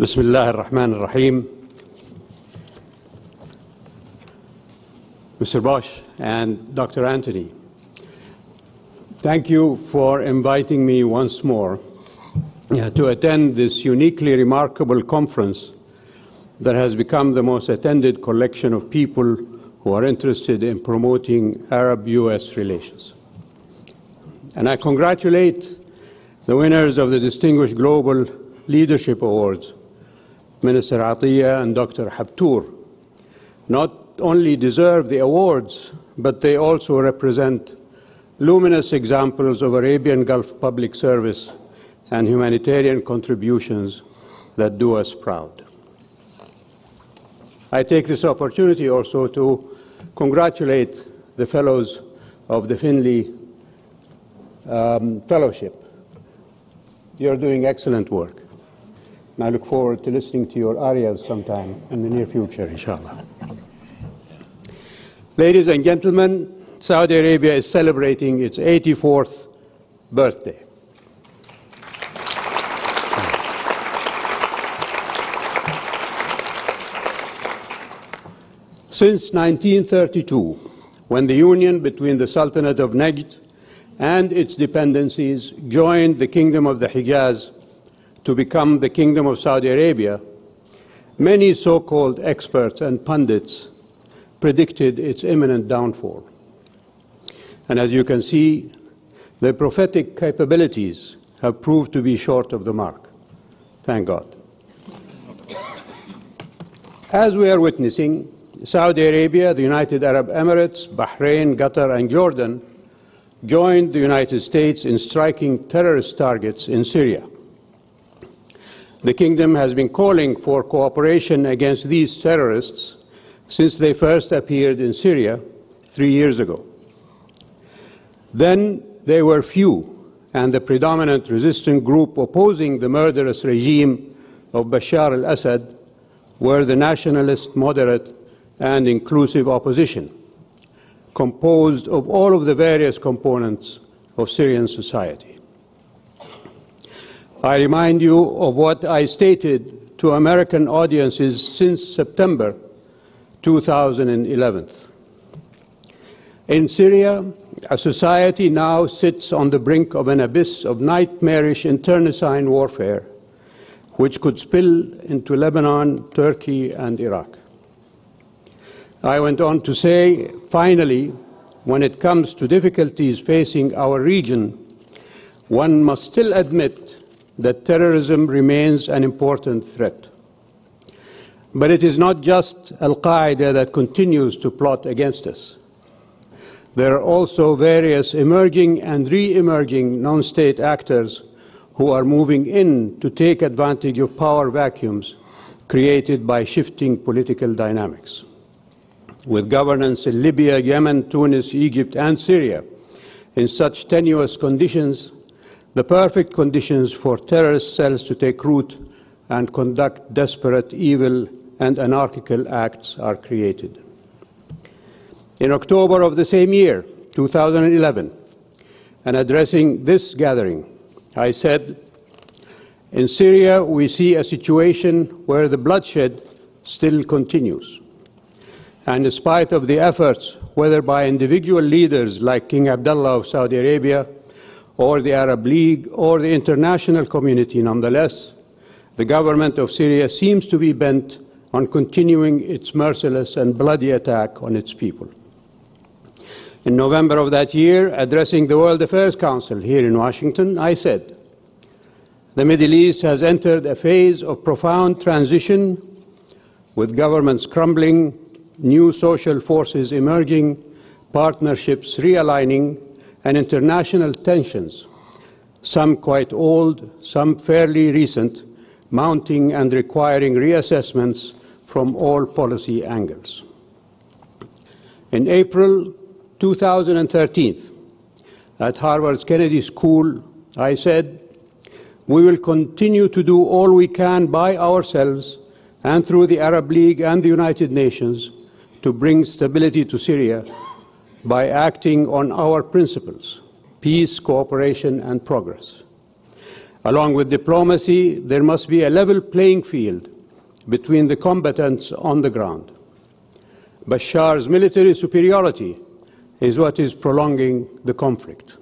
بسم الله الرحمن الرحيم Mr. Bosch and Dr. Anthony, thank you for inviting me once more uh, to attend this uniquely remarkable conference that has become the most attended collection of people who are interested in promoting Arab US relations. And I congratulate the winners of the Distinguished Global Leadership Awards, Minister Atiyah and Dr. Habtoor. Not only deserve the awards, but they also represent luminous examples of Arabian Gulf public service and humanitarian contributions that do us proud. I take this opportunity also to congratulate the fellows of the Finley um, Fellowship. You're doing excellent work. And I look forward to listening to your arias sometime in the near future, inshallah. Ladies and gentlemen, Saudi Arabia is celebrating its 84th birthday. Since 1932, when the union between the Sultanate of Najd and its dependencies joined the Kingdom of the Hijaz to become the Kingdom of Saudi Arabia, many so called experts and pundits predicted its imminent downfall. And as you can see, their prophetic capabilities have proved to be short of the mark. Thank God. As we are witnessing, Saudi Arabia, the United Arab Emirates, Bahrain, Qatar, and Jordan joined the United States in striking terrorist targets in Syria. The kingdom has been calling for cooperation against these terrorists since they first appeared in Syria three years ago. Then they were few, and the predominant resistant group opposing the murderous regime of Bashar al Assad were the nationalist, moderate, and inclusive opposition, composed of all of the various components of Syrian society. I remind you of what I stated to American audiences since September 2011. In Syria, a society now sits on the brink of an abyss of nightmarish internecine warfare, which could spill into Lebanon, Turkey, and Iraq. I went on to say, finally, when it comes to difficulties facing our region, one must still admit that terrorism remains an important threat. But it is not just Al Qaeda that continues to plot against us. There are also various emerging and re emerging non state actors who are moving in to take advantage of power vacuums created by shifting political dynamics with governance in Libya, Yemen, Tunis, Egypt, and Syria in such tenuous conditions, the perfect conditions for terrorist cells to take root and conduct desperate, evil, and anarchical acts are created. In October of the same year, 2011, and addressing this gathering, I said, In Syria, we see a situation where the bloodshed still continues. And in spite of the efforts, whether by individual leaders like King Abdullah of Saudi Arabia, or the Arab League, or the international community, nonetheless, the government of Syria seems to be bent on continuing its merciless and bloody attack on its people. In November of that year, addressing the World Affairs Council here in Washington, I said, The Middle East has entered a phase of profound transition with governments crumbling, new social forces emerging, partnerships realigning, and international tensions, some quite old, some fairly recent, mounting and requiring reassessments from all policy angles. In April 2013, at Harvard's Kennedy School, I said, We will continue to do all we can by ourselves and through the Arab League and the United Nations to bring stability to Syria by acting on our principles peace, cooperation, and progress. Along with diplomacy, there must be a level playing field between the combatants on the ground. Bashar's military superiority is what is prolonging the conflict.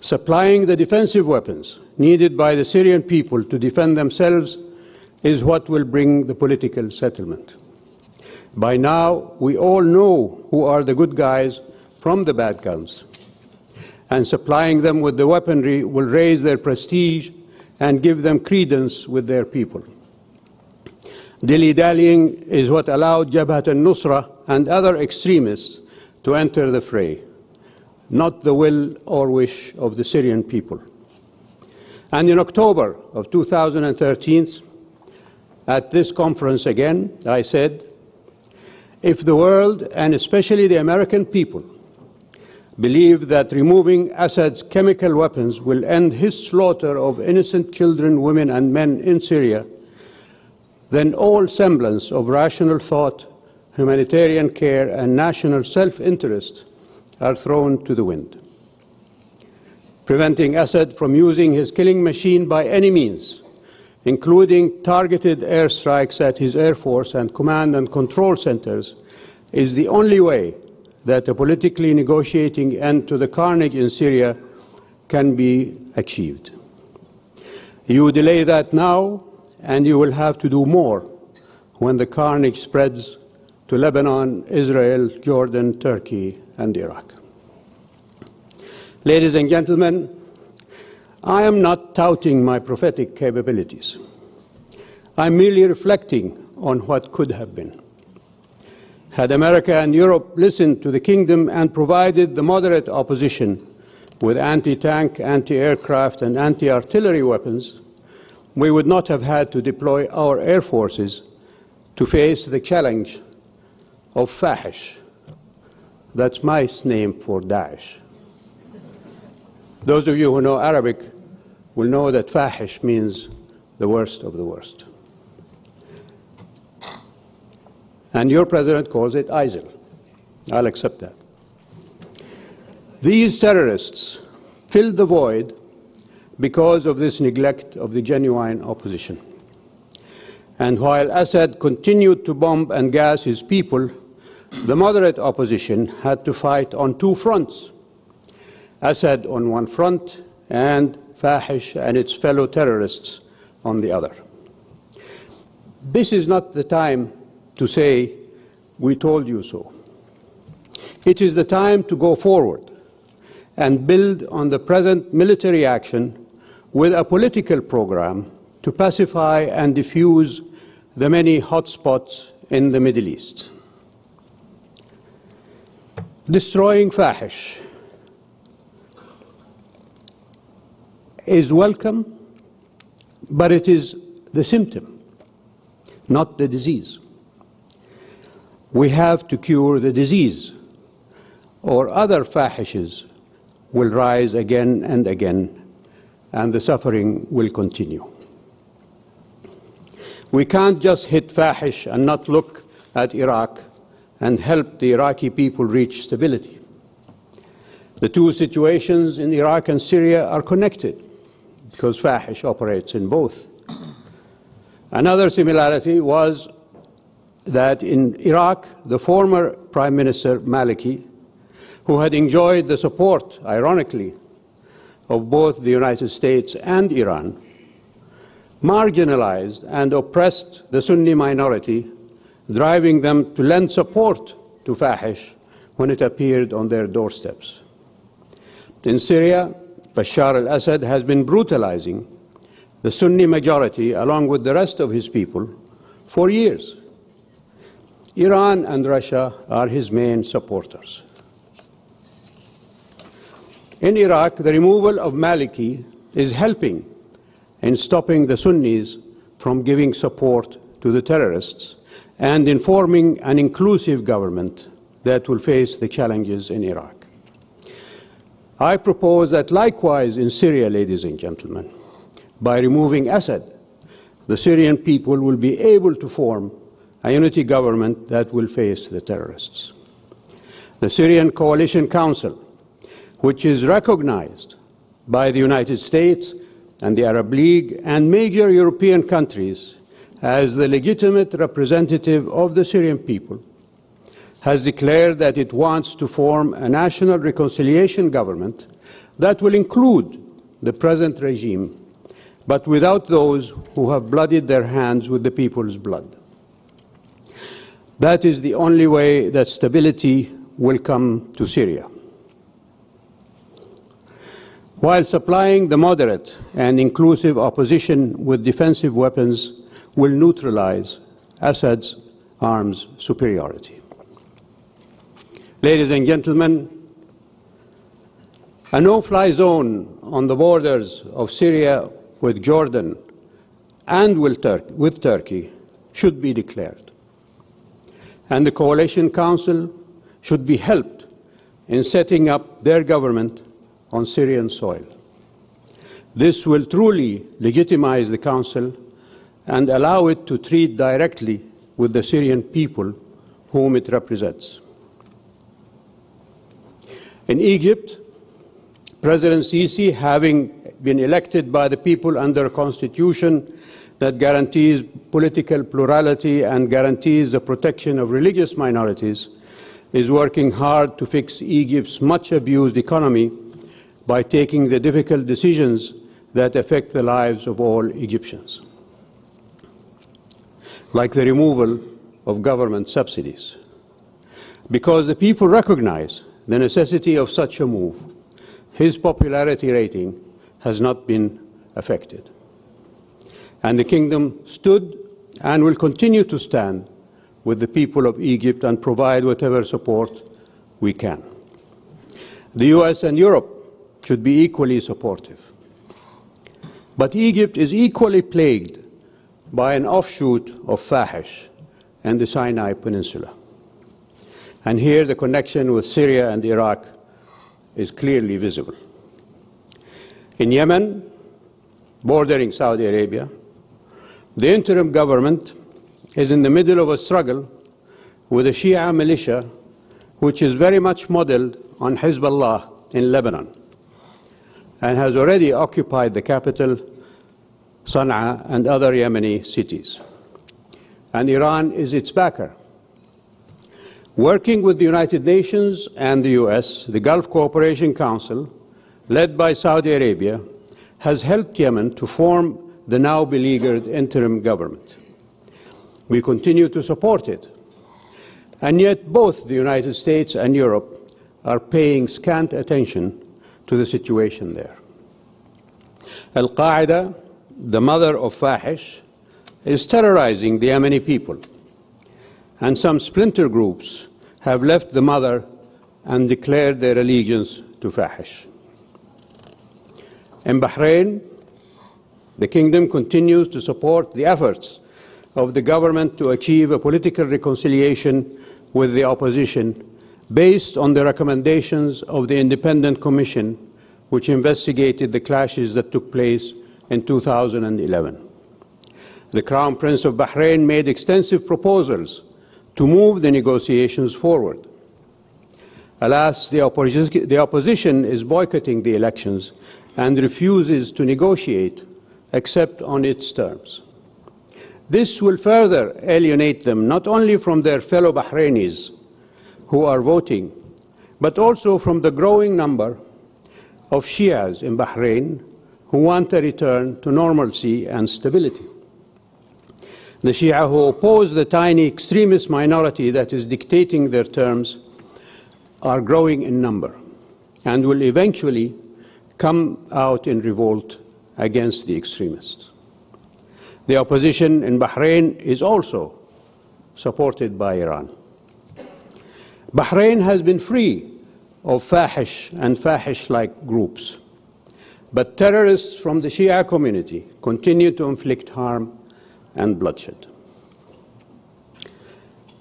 Supplying the defensive weapons needed by the Syrian people to defend themselves is what will bring the political settlement. By now, we all know who are the good guys from the bad guns. And supplying them with the weaponry will raise their prestige and give them credence with their people. Dilly dallying is what allowed Jabhat al Nusra and other extremists to enter the fray, not the will or wish of the Syrian people. And in October of 2013, at this conference again, I said, if the world, and especially the American people, believe that removing Assad's chemical weapons will end his slaughter of innocent children, women, and men in Syria, then all semblance of rational thought, humanitarian care, and national self interest are thrown to the wind. Preventing Assad from using his killing machine by any means, including targeted airstrikes at his air force and command and control centers, is the only way that a politically negotiating end to the carnage in Syria can be achieved. You delay that now, and you will have to do more when the carnage spreads to Lebanon, Israel, Jordan, Turkey, and Iraq. Ladies and gentlemen, I am not touting my prophetic capabilities. I'm merely reflecting on what could have been. Had America and Europe listened to the kingdom and provided the moderate opposition with anti tank, anti aircraft, and anti artillery weapons, we would not have had to deploy our air forces to face the challenge of Fahish. That's my name for Daesh. Those of you who know Arabic will know that Fahish means the worst of the worst. And your president calls it ISIL. I'll accept that. These terrorists filled the void because of this neglect of the genuine opposition. And while Assad continued to bomb and gas his people, the moderate opposition had to fight on two fronts Assad on one front and Fahish and its fellow terrorists on the other. This is not the time to say, We told you so. It is the time to go forward and build on the present military action with a political program to pacify and diffuse the many hotspots in the Middle East. Destroying Fahish is welcome, but it is the symptom, not the disease. We have to cure the disease, or other fahishes will rise again and again, and the suffering will continue. We can't just hit fahish and not look at Iraq and help the Iraqi people reach stability. The two situations in Iraq and Syria are connected because fahish operates in both. Another similarity was that in Iraq, the former Prime Minister Maliki, who had enjoyed the support, ironically, of both the United States and Iran, marginalized and oppressed the Sunni minority, driving them to lend support to Fahish when it appeared on their doorsteps. In Syria, Bashar al Assad has been brutalizing the Sunni majority along with the rest of his people for years. Iran and Russia are his main supporters. In Iraq, the removal of Maliki is helping in stopping the Sunnis from giving support to the terrorists and in forming an inclusive government that will face the challenges in Iraq. I propose that likewise in Syria, ladies and gentlemen, by removing Assad, the Syrian people will be able to form a unity government that will face the terrorists. The Syrian Coalition Council, which is recognized by the United States, and the Arab League and major European countries, as the legitimate representative of the Syrian people, has declared that it wants to form a national reconciliation government that will include the present regime, but without those who have blooded their hands with the people's blood. That is the only way that stability will come to Syria. While supplying the moderate and inclusive opposition with defensive weapons will neutralize Assad's arms superiority. Ladies and gentlemen, a no fly zone on the borders of Syria with Jordan and with, with Turkey should be declared. And the Coalition Council should be helped in setting up their government on Syrian soil. This will truly legitimize the Council and allow it to treat directly with the Syrian people whom it represents. In Egypt, President Sisi, having been elected by the people under a constitution that guarantees political plurality and guarantees the protection of religious minorities, is working hard to fix Egypt's much abused economy by taking the difficult decisions that affect the lives of all Egyptians, like the removal of government subsidies. Because the people recognize the necessity of such a move, his popularity rating has not been affected. And the kingdom stood and will continue to stand with the people of Egypt and provide whatever support we can. The US and Europe should be equally supportive. But Egypt is equally plagued by an offshoot of Fahish and the Sinai Peninsula. And here the connection with Syria and Iraq is clearly visible. In Yemen, bordering Saudi Arabia, the interim government is in the middle of a struggle with a Shia militia which is very much modeled on Hezbollah in Lebanon and has already occupied the capital, Sana'a, and other Yemeni cities. And Iran is its backer. Working with the United Nations and the US, the Gulf Cooperation Council, led by Saudi Arabia, has helped Yemen to form the now beleaguered interim government. We continue to support it. And yet, both the United States and Europe are paying scant attention to the situation there. Al Qaeda, the mother of Fahish, is terrorizing the Yemeni people, and some splinter groups have left the mother and declared their allegiance to Fahish. In Bahrain, the kingdom continues to support the efforts of the government to achieve a political reconciliation with the opposition based on the recommendations of the Independent Commission which investigated the clashes that took place in 2011. The Crown Prince of Bahrain made extensive proposals to move the negotiations forward. Alas, the opposition, the opposition is boycotting the elections and refuses to negotiate except on its terms. This will further alienate them not only from their fellow Bahrainis who are voting, but also from the growing number of Shias in Bahrain who want a return to normalcy and stability. The Shia who oppose the tiny extremist minority that is dictating their terms are growing in number and will eventually come out in revolt against the extremists. The opposition in Bahrain is also supported by Iran. Bahrain has been free of Fahish and Fahish like groups, but terrorists from the Shia community continue to inflict harm and bloodshed.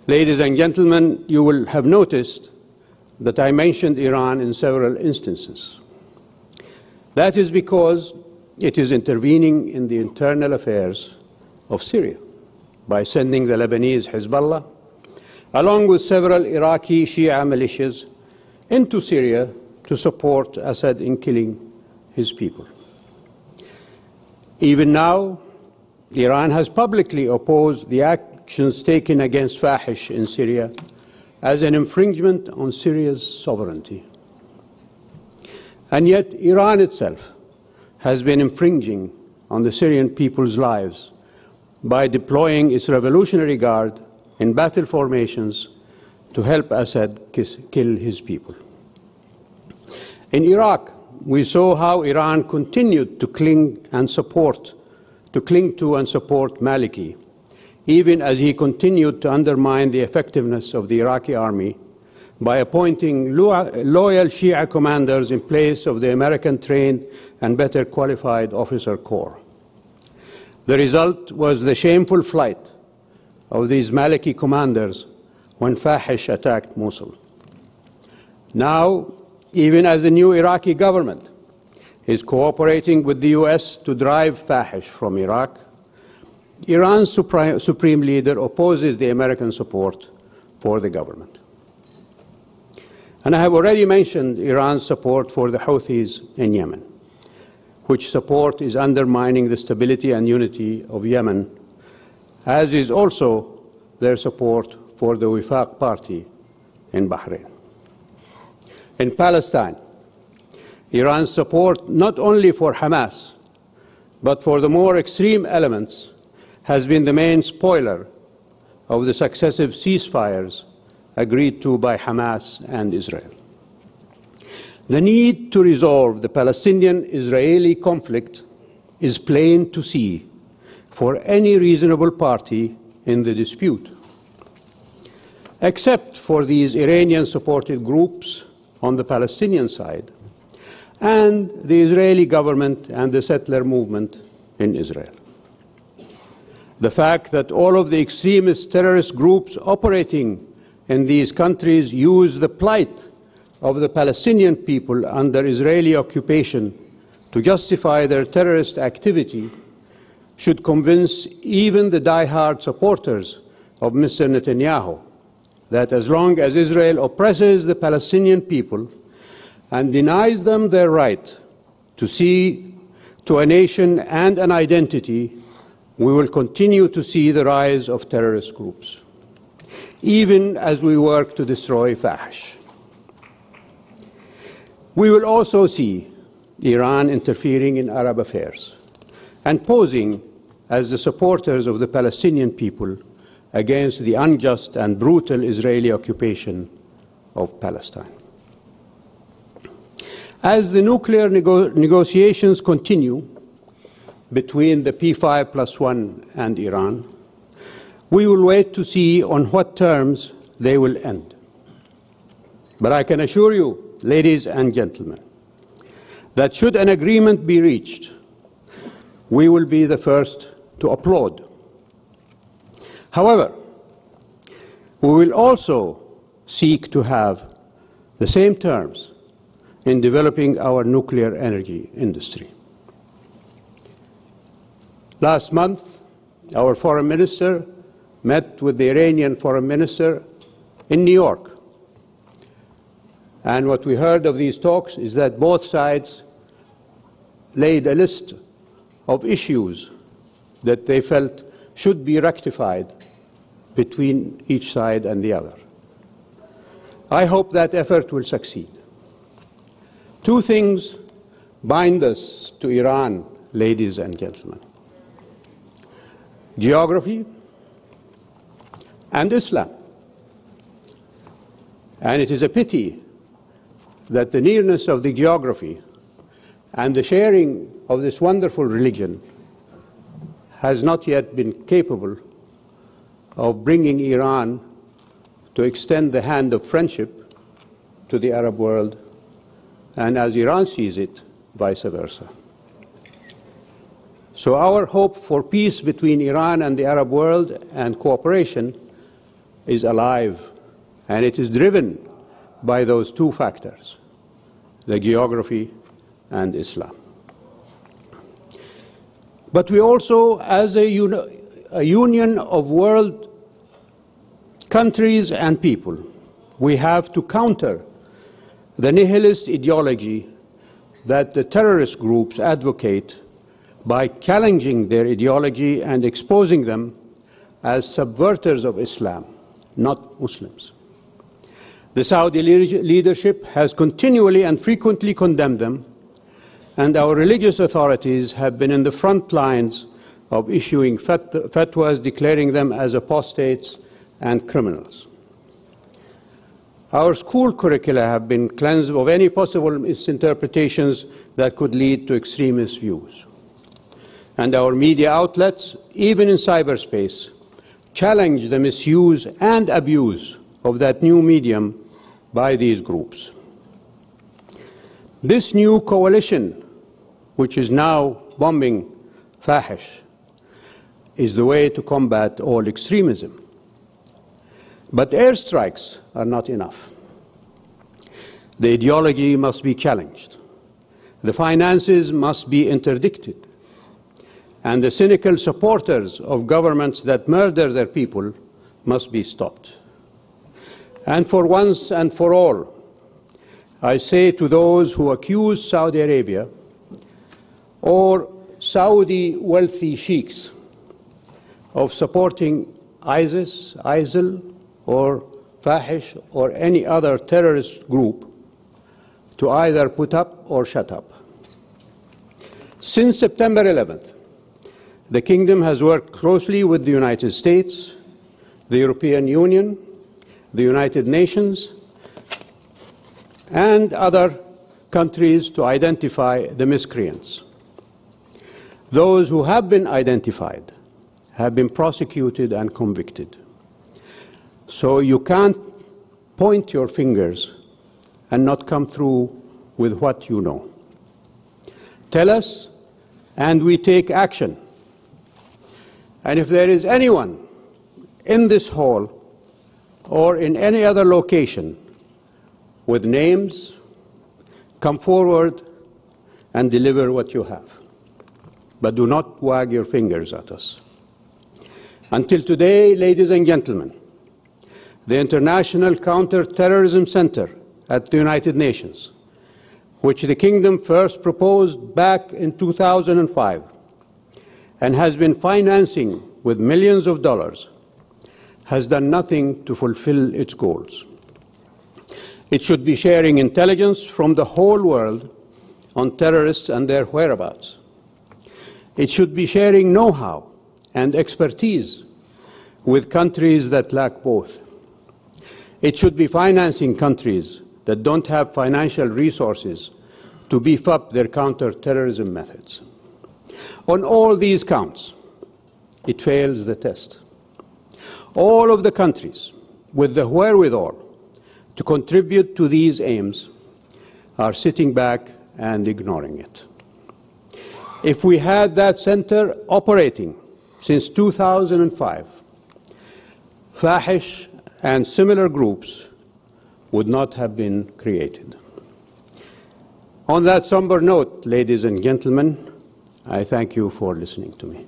Ladies and gentlemen, you will have noticed that I mentioned Iran in several instances. That is because it is intervening in the internal affairs of Syria by sending the Lebanese Hezbollah, along with several Iraqi Shia militias, into Syria to support Assad in killing his people. Even now, Iran has publicly opposed the actions taken against Fahish in Syria as an infringement on Syria's sovereignty. And yet, Iran itself has been infringing on the Syrian people's lives by deploying its Revolutionary Guard in battle formations to help Assad kill his people. In Iraq, we saw how Iran continued to cling and support, to cling to and support Maliki, even as he continued to undermine the effectiveness of the Iraqi army by appointing loyal Shia commanders in place of the American trained and better qualified officer corps. The result was the shameful flight of these Maliki commanders when Fahish attacked Mosul. Now, even as the new Iraqi government is cooperating with the US to drive Fahish from Iraq, Iran's supreme, leader opposes the American support for the government. And I have already mentioned Iran's support for the Houthis in Yemen, which support is undermining the stability and unity of Yemen, as is also their support for the Wifaq party in Bahrain. In Palestine, Iran's support not only for Hamas, but for the more extreme elements has been the main spoiler of the successive ceasefires agreed to by Hamas and Israel. The need to resolve the Palestinian Israeli conflict is plain to see for any reasonable party in the dispute, except for these Iranian supported groups on the Palestinian side and the Israeli government and the settler movement in Israel. The fact that all of the extremist terrorist groups operating in these countries use the plight of the Palestinian people under Israeli occupation to justify their terrorist activity should convince even the die-hard supporters of Mr. Netanyahu that as long as Israel oppresses the Palestinian people and denies them their right to see to a nation and an identity, we will continue to see the rise of terrorist groups even as we work to destroy Fahish. We will also see Iran interfering in Arab affairs and posing as the supporters of the Palestinian people against the unjust and brutal Israeli occupation of Palestine. As the nuclear nego negotiations continue between the P5 plus one and Iran, we will wait to see on what terms they will end. But I can assure you, ladies and gentlemen, that should an agreement be reached, we will be the first to applaud. However, we will also seek to have the same terms in developing our nuclear energy industry. Last month, our foreign minister met with the Iranian foreign minister in New York. And what we heard of these talks is that both sides laid a list of issues that they felt should be rectified between each side and the other. I hope that effort will succeed. Two things bind us to Iran, ladies and gentlemen geography and Islam. And it is a pity that the nearness of the geography and the sharing of this wonderful religion has not yet been capable of bringing Iran to extend the hand of friendship to the Arab world, and as Iran sees it, vice versa. So, our hope for peace between Iran and the Arab world and cooperation is alive, and it is driven by those two factors the geography and Islam. But we also, as a, a union of world countries and people, we have to counter the nihilist ideology that the terrorist groups advocate by challenging their ideology and exposing them as subverters of Islam, not Muslims. The Saudi leadership has continually and frequently condemned them, and our religious authorities have been in the front lines of issuing fatwas declaring them as apostates and criminals. Our school curricula have been cleansed of any possible misinterpretations that could lead to extremist views. And our media outlets, even in cyberspace, challenge the misuse and abuse of that new medium by these groups. This new coalition, which is now bombing Fahish, is the way to combat all extremism. But airstrikes are not enough. The ideology must be challenged. The finances must be interdicted. And the cynical supporters of governments that murder their people must be stopped. And for once and for all, I say to those who accuse Saudi Arabia or Saudi wealthy sheiks of supporting ISIS, ISIL, or Fahish, or any other terrorist group to either put up or shut up. Since September 11th, the Kingdom has worked closely with the United States, the European Union, the United Nations, and other countries to identify the miscreants. Those who have been identified have been prosecuted and convicted. So you can't point your fingers and not come through with what you know. Tell us, and we take action. And if there is anyone in this hall or in any other location with names, come forward and deliver what you have. But do not wag your fingers at us. Until today, ladies and gentlemen, the International Counterterrorism Center at the United Nations, which the Kingdom first proposed back in 2005 and has been financing with millions of dollars, has done nothing to fulfill its goals. It should be sharing intelligence from the whole world on terrorists and their whereabouts. It should be sharing know how and expertise with countries that lack both. It should be financing countries that don't have financial resources to beef up their counterterrorism methods. On all these counts, it fails the test. All of the countries with the wherewithal to contribute to these aims are sitting back and ignoring it. If we had that center operating since 2005, Fahish and similar groups would not have been created. On that somber note, ladies and gentlemen, I thank you for listening to me.